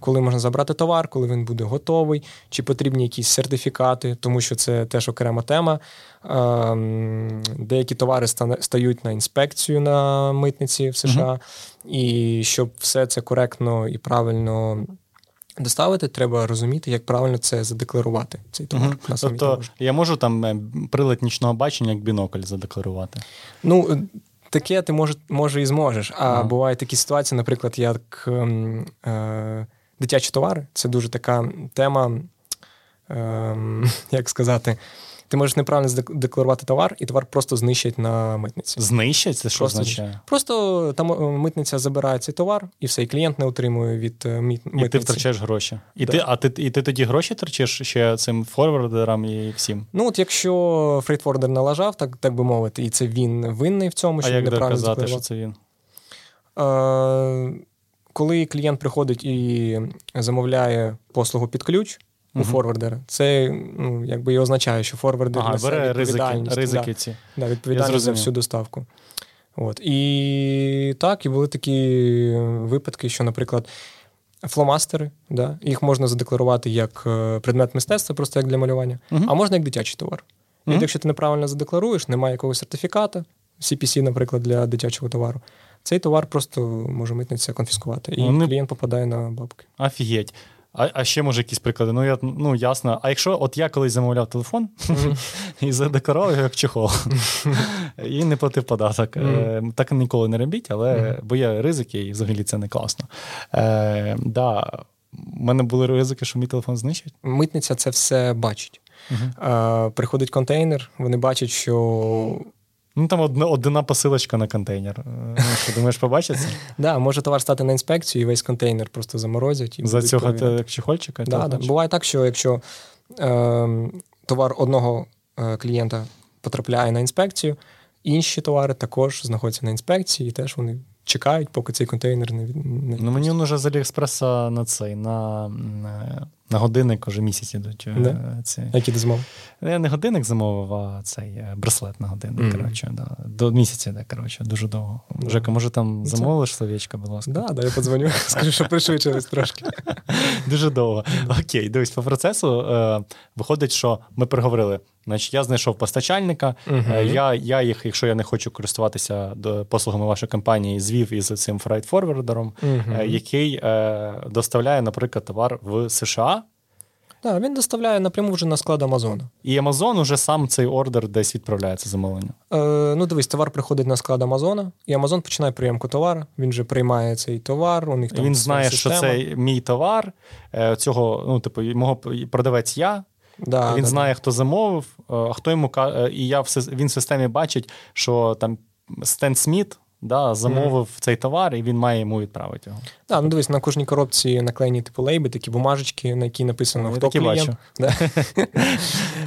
коли можна забрати товар, коли він буде готовий, чи потрібні якісь сертифікати, тому що це теж окрема тема. Ем, деякі товари стають на інспекцію на митниці в США, uh-huh. і щоб все це коректно і правильно доставити, треба розуміти, як правильно це задекларувати. Цей товар угу. Тобто я можу там е, прилад нічного бачення, як бінокль задекларувати. Ну, е, таке ти може, може і зможеш. А угу. бувають такі ситуації, наприклад, як ем, е, дитячі товари. Це дуже така тема, е, як сказати. Ти можеш неправильно задекларувати товар, і товар просто знищать на митниці. Знищать? Це що просто, означає? Просто там е, митниця забирає цей товар, і все, і клієнт не отримує від е, митниці. І ти втрачаєш гроші. І да. ти, А ти і ти тоді гроші втрачиш ще цим форвардерам і всім? Ну, от якщо freight forwarder налажав, так так би мовити, і це він винний в цьому, що а як неправильно доказати, що це він? Е, Коли клієнт приходить і замовляє послугу під ключ у uh форвардера. Це ну, якби і означає, що форвардер ага, несе бере відповідальність ризики, ризики ці. Да, відповідальність за всю доставку. От. І так, і були такі випадки, що, наприклад, фломастери, да, їх можна задекларувати як е, предмет мистецтва, просто як для малювання, uh а можна як дитячий товар. І якщо ти неправильно задекларуєш, немає якогось сертифіката, CPC, наприклад, для дитячого товару, цей товар просто може митниця конфіскувати, і Вони... клієнт попадає на бабки. Офігеть. А а ще може якісь приклади. Ну, я, ну ясно. А якщо от я колись замовляв телефон і задекорував його як чехол, і не платив податок. Mm. Так ніколи не робіть, але mm. бо є ризики, і взагалі це не класно. Е, да, У мене були ризики, що мій телефон знищать. Митниця це все бачить. Е, приходить контейнер, вони бачать, що Ну там одна одна посилочка на контейнер. Е, що думаєш, побачиться? Да, може товар стати на інспекцію, і весь контейнер просто заморозять. І За цього чехольчика? Да, да. Буває так, що якщо е, товар одного е, клієнта потрапляє на інспекцію, інші товари також знаходяться на інспекції, і теж вони чекають, поки цей контейнер не не Ну мені вже з Аліекспреса на цей на, на годинник уже місяць ідуть. Да? Е, ці. Які ти замовив? Я не годинник замовив, а цей е, браслет на годинник. Mm-hmm. коротше, да. До місяця, да, коротше, дуже довго. Yeah. Жека, може там замовиш словечко, будь ласка? Да, да, я подзвоню, скажу, що пришвидшились трошки. Дуже довго. Окей, дивись, по процесу е, виходить, що ми переговорили. Значить, я знайшов постачальника. Uh-huh. Я я їх, якщо я не хочу користуватися послугами вашої компанії, звів із цим фрайтфорвардером, uh-huh. який е, доставляє, наприклад, товар в США. Так, він доставляє напряму вже на склад Амазона. І Амазон уже сам цей ордер десь відправляється замовлення. Е, Ну, дивись, товар приходить на склад Амазона, і Амазон починає прийомку товару. Він вже приймає цей товар. У них там Він знає, система. що це мій товар. Е, цього, ну, типу, мого продавець я. Да, Він да, знає, хто замовив, е, а хто йому і я він в системі бачить, що там Стен Сміт да, замовив mm. цей товар, і він має йому відправити його. Так, ну дивись, на кожній коробці наклеєні типу лейби, такі бумажечки, на які написано, ну, хто клієнт.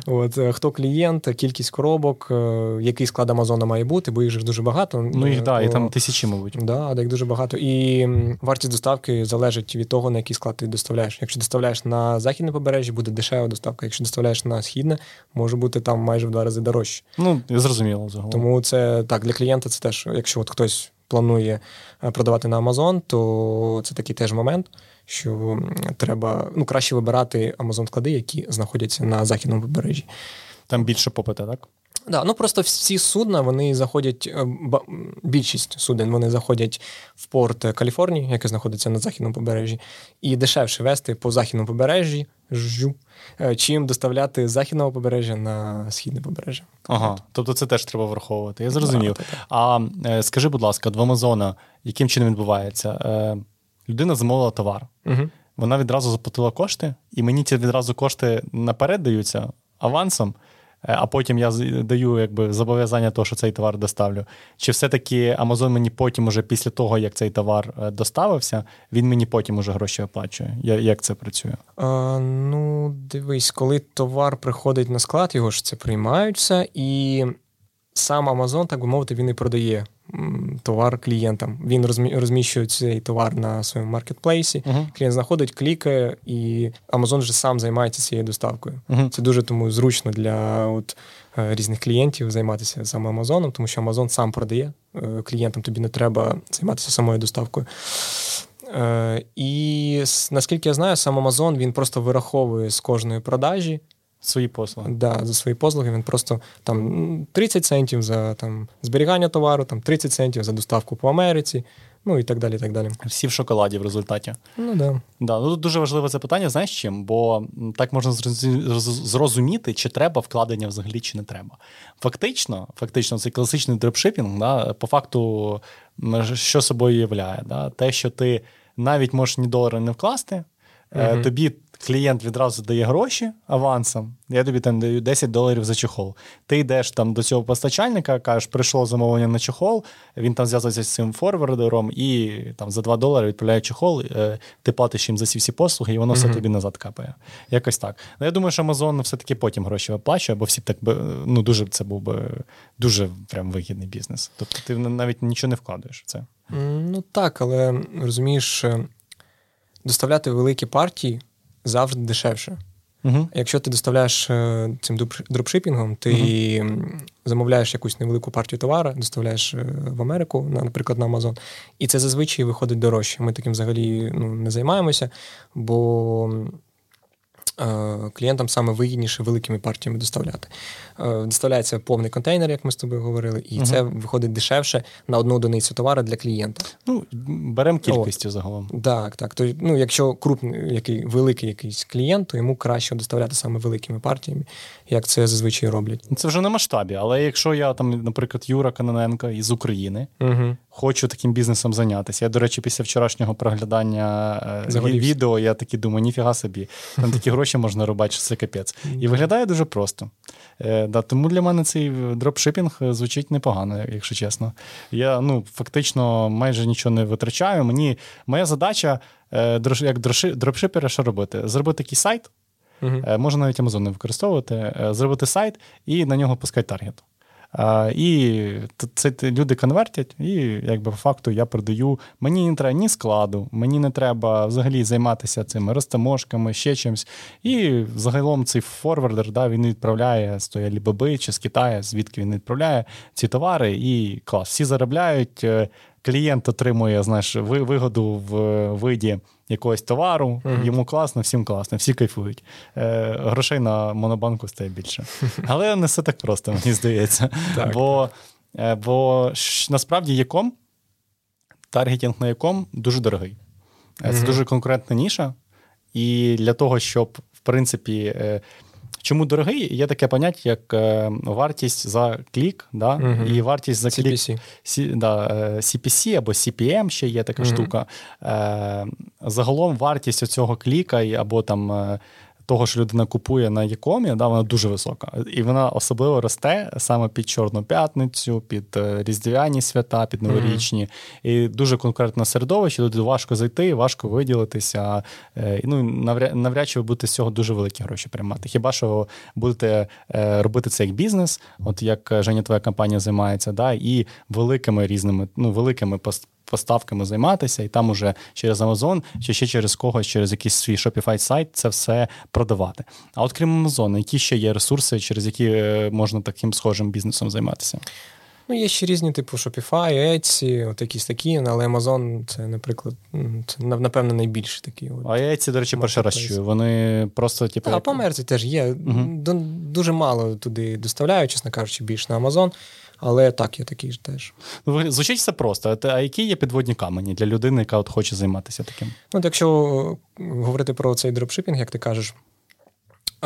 От, е, Хто клієнт, кількість коробок, е, який склад Амазона має бути, бо їх ж дуже багато. Ну їх да, і там тисячі, мабуть. Да, їх дуже багато. І вартість доставки залежить від того, на який склад ти доставляєш. Якщо доставляєш на західне побережжя, буде дешева доставка. Якщо доставляєш на східне, може бути там майже в два рази дорожче. Ну, зрозуміло. загалом. Тому це так, для клієнта це теж, якщо от хтось планує е, продавати на Amazon, то це такий теж момент, що треба ну, краще вибирати Amazon склади, які знаходяться на західному побережжі. Там більше попита, так? Да, ну просто всі судна вони заходять, е, більшість суден вони заходять в порт Каліфорнії, який знаходиться на західному побережжі, і дешевше вести по західному побережжі, жжу, е, чим доставляти з західного побережжя на східне побережжя. Ага, тобто це теж треба враховувати. Я зрозумів. Да, а е, скажи, будь ласка, в Амазона яким чином відбувається? Людина замовила товар, угу. вона відразу заплатила кошти, і мені ці відразу кошти наперед даються авансом. Е, а потім я даю якби зобов'язання того, що цей товар доставлю. Чи все-таки Amazon мені потім, уже після того, як цей товар е, доставився, він мені потім уже гроші оплачує? Як це працює? А, Ну, дивись, коли товар приходить на склад, його ж це приймаються, і сам Amazon, так би мовити, він і продає товар клієнтам. Він розміщує цей товар на своєму маркетплейсі. Uh-huh. Клієнт знаходить, клікає, і Amazon вже сам займається цією доставкою. Uh-huh. Це дуже тому зручно для от, е, різних клієнтів займатися саме Амазоном, тому що Амазон сам продає е, клієнтам, тобі не треба займатися самою доставкою. Е, і наскільки я знаю, сам Amazon він просто вираховує з кожної продажі. Свої послуги. Да, За свої послуги він просто там 30 центів за там, зберігання товару, там 30 центів за доставку по Америці, ну і так далі. так далі. Всі в шоколаді в результаті. Ну да. Да, ну Тут дуже важливе це питання, знаєш чим? Бо так можна зрозуміти, чи треба вкладення взагалі, чи не треба. Фактично, фактично, цей класичний дропшипінг, да, по факту, що собою являє? Да? Те, що ти навіть можеш ні долара не вкласти, uh тобі клієнт відразу дає гроші авансом, я тобі там даю 10 доларів за чехол. Ти йдеш там до цього постачальника, кажеш, прийшло замовлення на чехол, він там зв'язується з цим форвардером і там за 2 долари відправляє чехол, е, ти платиш їм за ці всі послуги, і воно все тобі назад капає. Якось так. Ну, Я думаю, що Amazon все-таки потім гроші виплачує, бо всі так би ну дуже це був би дуже прям вигідний бізнес. Тобто ти навіть нічого не вкладаєш в це. Ну так, але розумієш, е, доставляти великі партії завжди дешевше. Uh-huh. Якщо ти доставляєш е, цим дропшипінгом, ти uh-huh. замовляєш якусь невелику партію товару, доставляєш е, в Америку, наприклад, на Амазон, і це зазвичай виходить дорожче. Ми таким взагалі ну, не займаємося, бо клієнтам саме вигідніше великими партіями доставляти. Е, доставляється повний контейнер, як ми з тобою говорили, і угу. це виходить дешевше на одну одиницю товару для клієнта. Ну, Беремо кількістю загалом. Так, так. То, ну, Якщо крупний, який великий якийсь клієнт, то йому краще доставляти саме великими партіями, як це зазвичай роблять. Це вже на масштабі, але якщо я там, наприклад, Юра Каноненко із України, угу. хочу таким бізнесом зайнятися. Я, до речі, після вчорашнього проглядання е, відео я таки думаю, ніфіга собі. Там такі гроші можна рубати, що це капець. І виглядає дуже просто. Е, да, Тому для мене цей дропшипінг звучить непогано, якщо чесно. Я ну, фактично майже нічого не витрачаю. Мені Моя задача, е, як дропшипера, що робити? Зробити такий сайт. Uh-huh. Можна навіть Amazon не використовувати, зробити сайт і на нього пускати таргет. І це люди конвертять, і якби по факту я продаю. Мені не треба ні складу, мені не треба взагалі займатися цими розтаможками, ще чимось. І загалом цей форвардер да, він відправляє з тої Алібаби чи з Китаю, звідки він відправляє ці товари, і клас. Всі заробляють. Е, клієнт отримує знаєш, вигоду в виді якогось товару, uh-huh. йому класно, всім класно, всі кайфують. Е, Грошей на монобанку стає більше. Але не все так просто, мені здається. Так. Бо е, бо насправді яком, таргетінг на яком дуже дорогий. Е, це uh-huh. дуже конкурентна ніша. І для того, щоб в принципі е, Чому дорогий? Є таке поняття, як е, вартість за клік, да? Угу. і вартість за клік CPC. C, да, CPC е, або CPM ще є така угу. штука. Е, Загалом вартість цього кліка або там того, що людина купує на Якомі, да, вона дуже висока. І вона особливо росте саме під Чорну п'ятницю, під е, різдвяні свята, під новорічні. Mm-hmm. І дуже конкретне середовище, туди важко зайти, важко виділитися. Е, ну, навряд, навряд чи ви будете з цього дуже великі гроші приймати. Хіба що будете е, робити це як бізнес, от як Женя, твоя компанія займається, да, і великими різними, ну, великими поставками займатися, і там уже через Amazon чи ще через когось, через якийсь свій Shopify сайт це все продавати. А от крім Amazon, які ще є ресурси, через які е, можна таким схожим бізнесом займатися? Ну, є ще різні, типу Shopify, Etsy, от якісь такі, але Amazon це, наприклад, це, напевно, найбільший такий. От, а Etsy, до речі, перший раз чую. Вони просто, типу. А як... по Америці теж є. Угу. Дуже мало туди доставляють, чесно кажучи, більше на Amazon. Але так, є такі ж теж. Ну, звучить все просто. А які є підводні камені для людини, яка от хоче займатися таким? Ну, Якщо е, говорити про цей дропшипінг, як ти кажеш,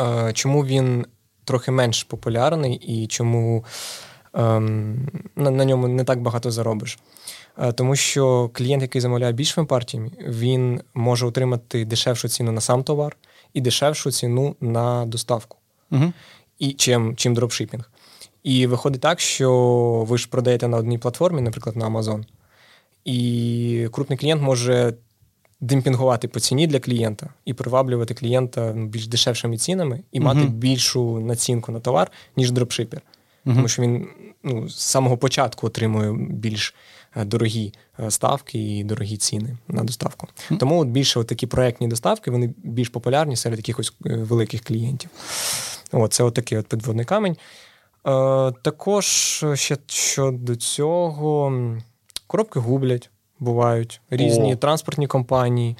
е, чому він трохи менш популярний і чому ем, на, на ньому не так багато заробиш? Е, тому що клієнт, який замовляє більшими партіями, він може отримати дешевшу ціну на сам товар і дешевшу ціну на доставку, угу. і чим, чим дропшипінг. І виходить так, що ви ж продаєте на одній платформі, наприклад, на Amazon, і крупний клієнт може демпінгувати по ціні для клієнта і приваблювати клієнта ну, більш дешевшими цінами і мати uh-huh. більшу націнку на товар, ніж дропшипер. uh тому що він ну, з самого початку отримує більш е, дорогі е, ставки і дорогі ціни на доставку. uh Тому от більше от такі проектні доставки вони більш популярні серед якихось великих клієнтів. О, це отакий от підводний камінь. Е, Також ще щодо цього коробки гублять, бувають різні О. транспортні компанії.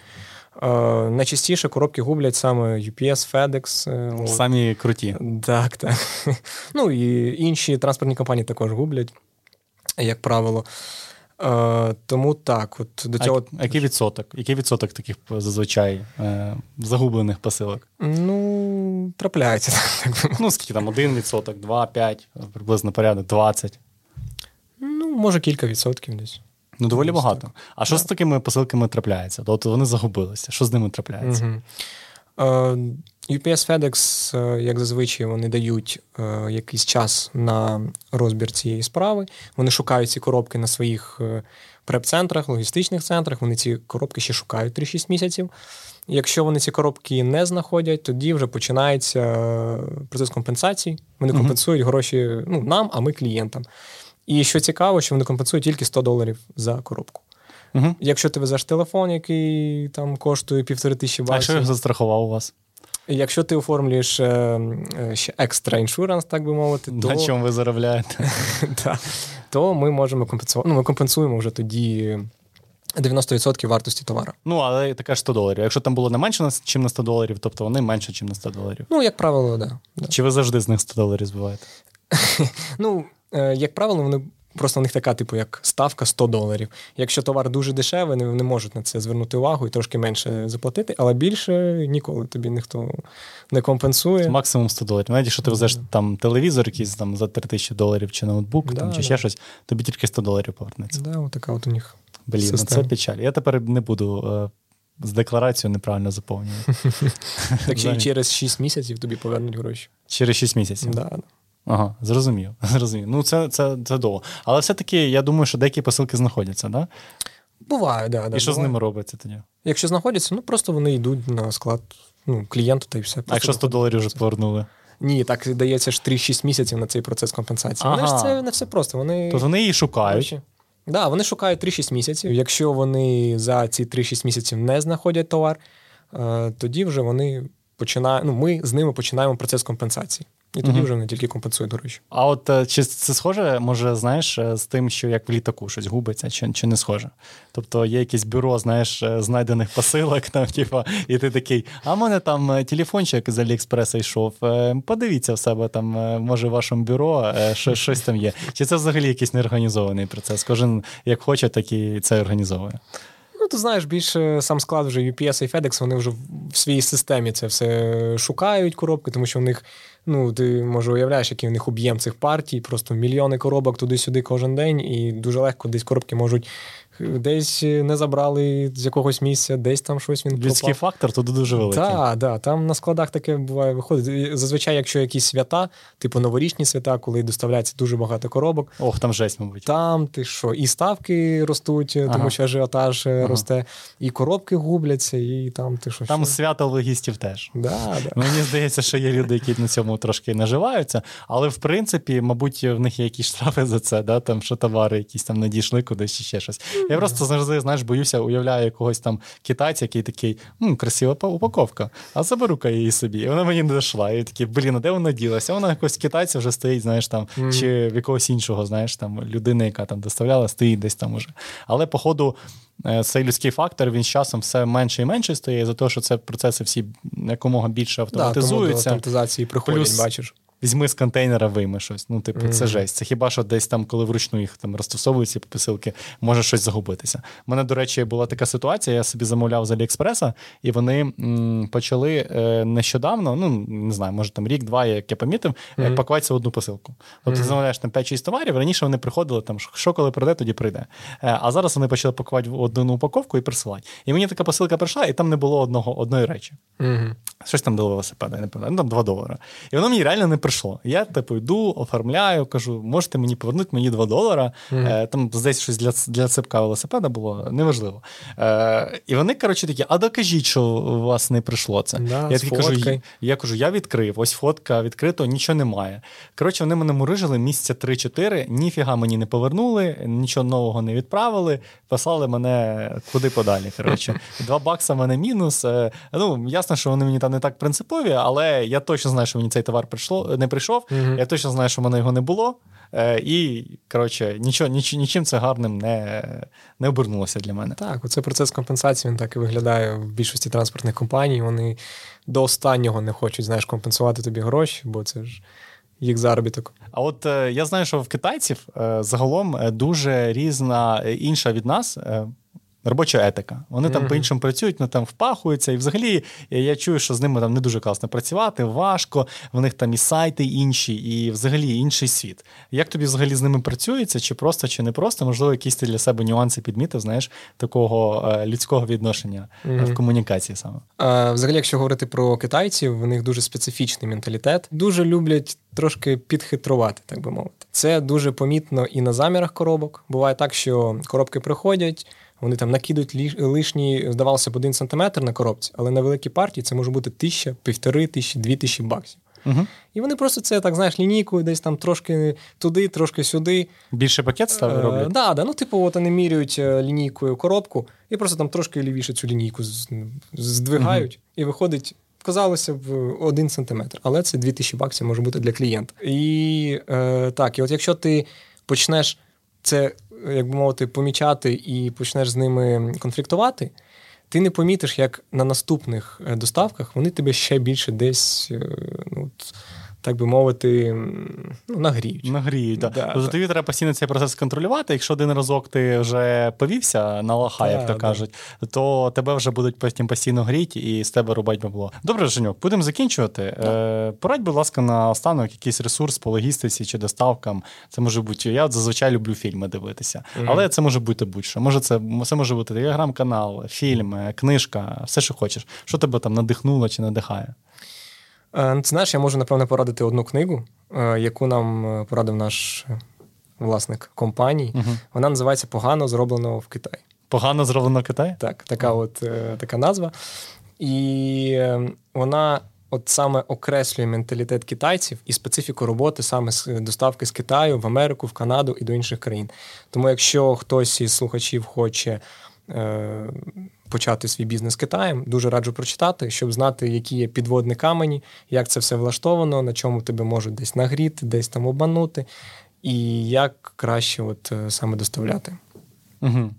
Е, Найчастіше коробки гублять саме UPS, FedEx. Е, Самі круті. Так, так. Ну і інші транспортні компанії також гублять, як правило. Е, Тому так, от до цього. А який відсоток? Який відсоток таких зазвичай е, загублених посилок? Ну, трапляється. Ну, скільки там, один відсоток, два, п'ять, приблизно порядок, 20. Ну, може, кілька відсотків десь. Ну, доволі Десь багато. Так. А що з такими посилками трапляється? Тобто вони загубилися. Що з ними трапляється? Угу. UPS FedEx, е, як зазвичай, вони дають е, якийсь час на розбір цієї справи. Вони шукають ці коробки на своїх е, преп-центрах, логістичних центрах. Вони ці коробки ще шукають 3-6 місяців. Якщо вони ці коробки не знаходять, тоді вже починається процес компенсації. Вони компенсують гроші ну, нам, а ми клієнтам. І що цікаво, що вони компенсують тільки 100 доларів за коробку. Угу. Якщо ти везеш телефон, який там коштує півтори тисячі баксів. А що їх застрахував у вас? Якщо ти оформлюєш е, е, ще екстра іншуранс, так би мовити, то на чому ви заробляєте? то ми можемо компенсувати. Ну, ми компенсуємо вже тоді. 90% вартості товару. Ну, але таке ж 100 доларів. Якщо там було не менше, ніж на 100 доларів, тобто вони менше, ніж на 100 доларів. Ну, як правило, так. Да. Чи ви завжди з них 100 доларів збиваєте? Ну, е, як правило, вони Просто у них така, типу, як ставка 100 доларів. Якщо товар дуже дешевий, вони не можуть на це звернути увагу і трошки менше заплатити, але більше ніколи тобі ніхто не компенсує. Максимум 100 доларів. Навіть якщо ти везеш там телевізор, якийсь там за 3 тисячі доларів чи ноутбук, да, там, чи да. ще щось, тобі тільки 100 доларів повернеться. Да, отака от у них. Блін, ну це печаль. Я тепер не буду. Е, з декларацією неправильно заповнювати. Так ще й через 6 місяців тобі повернуть гроші. Через 6 місяців. Да. Ага, зрозумів. зрозумів. Ну, це це, це довго. Але все-таки я думаю, що деякі посилки знаходяться, да? Буває, да. І що буває. з ними робиться тоді? Якщо знаходяться, ну просто вони йдуть на склад ну, клієнту та й все. А якщо 100 доларів вже повернули? Ні, так дається ж 3-6 місяців на цей процес компенсації. Ага. Вони ж це не все просто. Вони... Тобто вони її шукають. Так, да, вони шукають 3-6 місяців. Якщо вони за ці 3-6 місяців не знаходять товар, е, тоді вже вони починають. Ну, ми з ними починаємо процес компенсації. І тоді mm вже вони тільки компенсують гроші. А от е, чи це схоже, може, знаєш, е, з тим, що як в літаку щось губиться, чи чи не схоже? Тобто є якесь бюро, знаєш, е, знайдених посилок, там, типу, і ти такий, а в мене там телефончик з Аліекспреса йшов. Подивіться в себе там, може, в вашому бюро щось там є. Чи це взагалі якийсь неорганізований процес? Кожен як хоче, так і це організовує. Ну, ти знаєш, більше сам склад вже UPS і FedEx, вони вже в своїй системі це все шукають коробки, тому що в них Ну, ти може уявляєш, який в них об'єм цих партій, просто мільйони коробок туди-сюди кожен день, і дуже легко десь коробки можуть десь не забрали з якогось місця, десь там щось він Людський пропав. фактор туди дуже великий. Так, да, там на складах таке буває виходить. Зазвичай, якщо якісь свята, типу новорічні свята, коли доставляється дуже багато коробок. Ох, там жесть, мабуть. Там ти що, і ставки ростуть, ага. тому що ажіотаж ага. росте, і коробки губляться, і там ти що. Там що? свято логістів теж. Да, да. Мені здається, що є люди, які на цьому трошки наживаються, але в принципі, мабуть, в них є якісь штрафи за це, да? там, що товари якісь там надійшли кудись чи ще щось. Я просто завжди знаєш, боюся, уявляю якогось там китайця, який такий, ну, красива упаковка, а заберу-ка її собі. І вона мені не дійшла. І такий, блін, а де вона ділася? Вона якогось китайця вже стоїть, знаєш, там, mm. чи в якогось іншого, знаєш, там людини, яка там доставляла, стоїть десь там уже. Але, походу, е, цей людський фактор він з часом все менше і менше стає, за те, що це процеси всі якомога більше автоматизуються. Да, тому до автоматизації приходять, Плюс, бачиш візьми з контейнера, вийми щось. Ну, типу, mm-hmm. це жесть. Це хіба що десь там, коли вручну їх там розтасовують ці посилки, може щось загубитися. У мене, до речі, була така ситуація. Я собі замовляв з Аліекспреса, і вони м, почали е, нещодавно, ну не знаю, може там рік-два, як я помітив, mm-hmm. пакуватися в одну посилку. Тобто, mm-hmm. ти замовляєш там 5-6 товарів. Раніше вони приходили там, що коли прийде, тоді прийде. Е, а зараз вони почали пакувати в одну упаковку і присилати. І мені така посилка прийшла, і там не було одного одної речі. Щось там до велосипеда, я не пам'ятаю, ну там 2 долари. І воно мені реально не прийшло. Я типу йду, оформляю, кажу, можете мені повернути мені 2 долара. Mm-hmm. Там десь щось для для цепка велосипеда було, неважливо. Е, І вони, коротше, такі, а докажіть, що у вас не прийшло це. Да, я кажу, я кажу, я відкрив, ось фотка відкрито, нічого немає. Коротше, вони мене мурижили місяця 3-4, ніфіга мені не повернули, нічого нового не відправили, послали мене куди подалі. Коротше, Два бакса в мене мінус. Е, ну, ясно, що вони мені там не так принципові, але я точно знаю, що мені цей товар прийшло, не прийшов. Mm-hmm. Я точно знаю, що в мене його не було. Е, і, коротше, нічого, ніч, нічим це гарним не не обернулося для мене. Так, оце процес компенсації він так і виглядає в більшості транспортних компаній. Вони до останнього не хочуть знаєш, компенсувати тобі гроші, бо це ж. Їх заробіток. А от е, я знаю, що в китайців е, загалом е, дуже різна е, інша від нас е, робоча етика. Вони mm-hmm. там по-іншому працюють, вони там впахуються. І взагалі я чую, що з ними там не дуже класно працювати, важко, в них там і сайти інші, і взагалі інший світ. Як тобі взагалі з ними працюється, чи просто, чи не просто? Можливо, якісь ти для себе нюанси підмітив, знаєш, такого е, людського відношення mm-hmm. в комунікації саме? А, Взагалі, якщо говорити про китайців, в них дуже специфічний менталітет, дуже люблять. Трошки підхитрувати, так би мовити. Це дуже помітно і на замірах коробок. Буває так, що коробки приходять, вони там накидують лишні, здавалося б, один сантиметр на коробці, але на великій партії це може бути тисяча, півтори тисячі, дві тисячі баксів. Угу. І вони просто це так, знаєш, лінійкою, десь там трошки туди, трошки сюди. Більше пакет ставили е, роблять? Да, да. Ну, типу, от вони міряють е, лінійкою коробку і просто там трошки лівіше цю лінійку здвигають, угу. і виходить. Казалося б, один сантиметр, але це 2000 баксів може бути для клієнта. І е, так, і от якщо ти почнеш це як би мовити, помічати і почнеш з ними конфліктувати, ти не помітиш, як на наступних е, доставках вони тебе ще більше десь е, ну, так би мовити, ну, нагріють. Нагріють, так. Да, тобто тобі треба постійно цей процес контролювати. Якщо один разок ти вже повівся на лоха, да, як то кажуть, то тебе вже будуть потім постійно гріти і з тебе рубать бабло. Добре, Женьок, будемо закінчувати. Е, Порадь, будь ласка, на останок якийсь ресурс по логістиці чи доставкам. Це може бути. Я зазвичай люблю фільми дивитися, mm-hmm. але це може бути будь-що. Може, це це може бути телеграм-канал, фільм, книжка, все, що хочеш. Що тебе там надихнуло чи надихає? Е, ну, ти знаєш, я можу, напевно, порадити одну книгу, е, яку нам е, порадив наш власник компанії. Угу. Вона називається Погано зроблено в Китаї. Погано зроблено в Китаї? Так, така от така назва. І вона от саме окреслює менталітет китайців і специфіку роботи саме з доставки з Китаю в Америку, в Канаду і до інших країн. Тому, якщо хтось із слухачів хоче почати свій бізнес Китаєм, дуже раджу прочитати, щоб знати, які є підводні камені, як це все влаштовано, на чому тебе можуть десь нагріти, десь там обманути, і як краще от е, саме доставляти. Угу.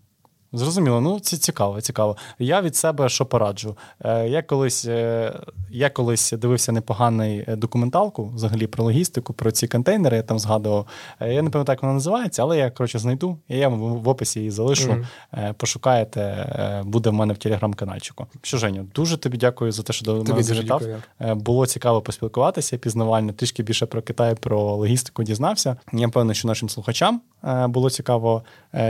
Зрозуміло, ну це цікаво, цікаво. Я від себе що пораджу. Е, я колись е, я колись дивився непоганий е, документалку взагалі про логістику, про ці контейнери. Я там згадував. Я не пам'ятаю, як вона називається, але я коротше знайду. і Я в описі її залишу. Mm-hmm. Пошукаєте, буде в мене в телеграм-канальчику. Що Женю, дуже тобі дякую за те, що до мене завітав. Було цікаво поспілкуватися, пізнавально, трішки більше про Китай, про логістику дізнався. Я певний, що нашим слухачам було цікаво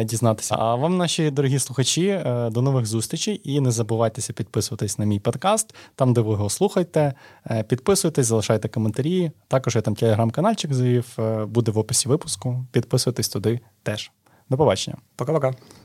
дізнатися. А вам, наші дорогі дорогі слухачі, е, до нових зустрічей і не забувайтеся підписуватись на мій подкаст, там, де ви його слухаєте. Е, підписуйтесь, залишайте коментарі. Також я там телеграм-канальчик завів, е, буде в описі випуску. Підписуйтесь туди теж. До побачення. Пока-пока.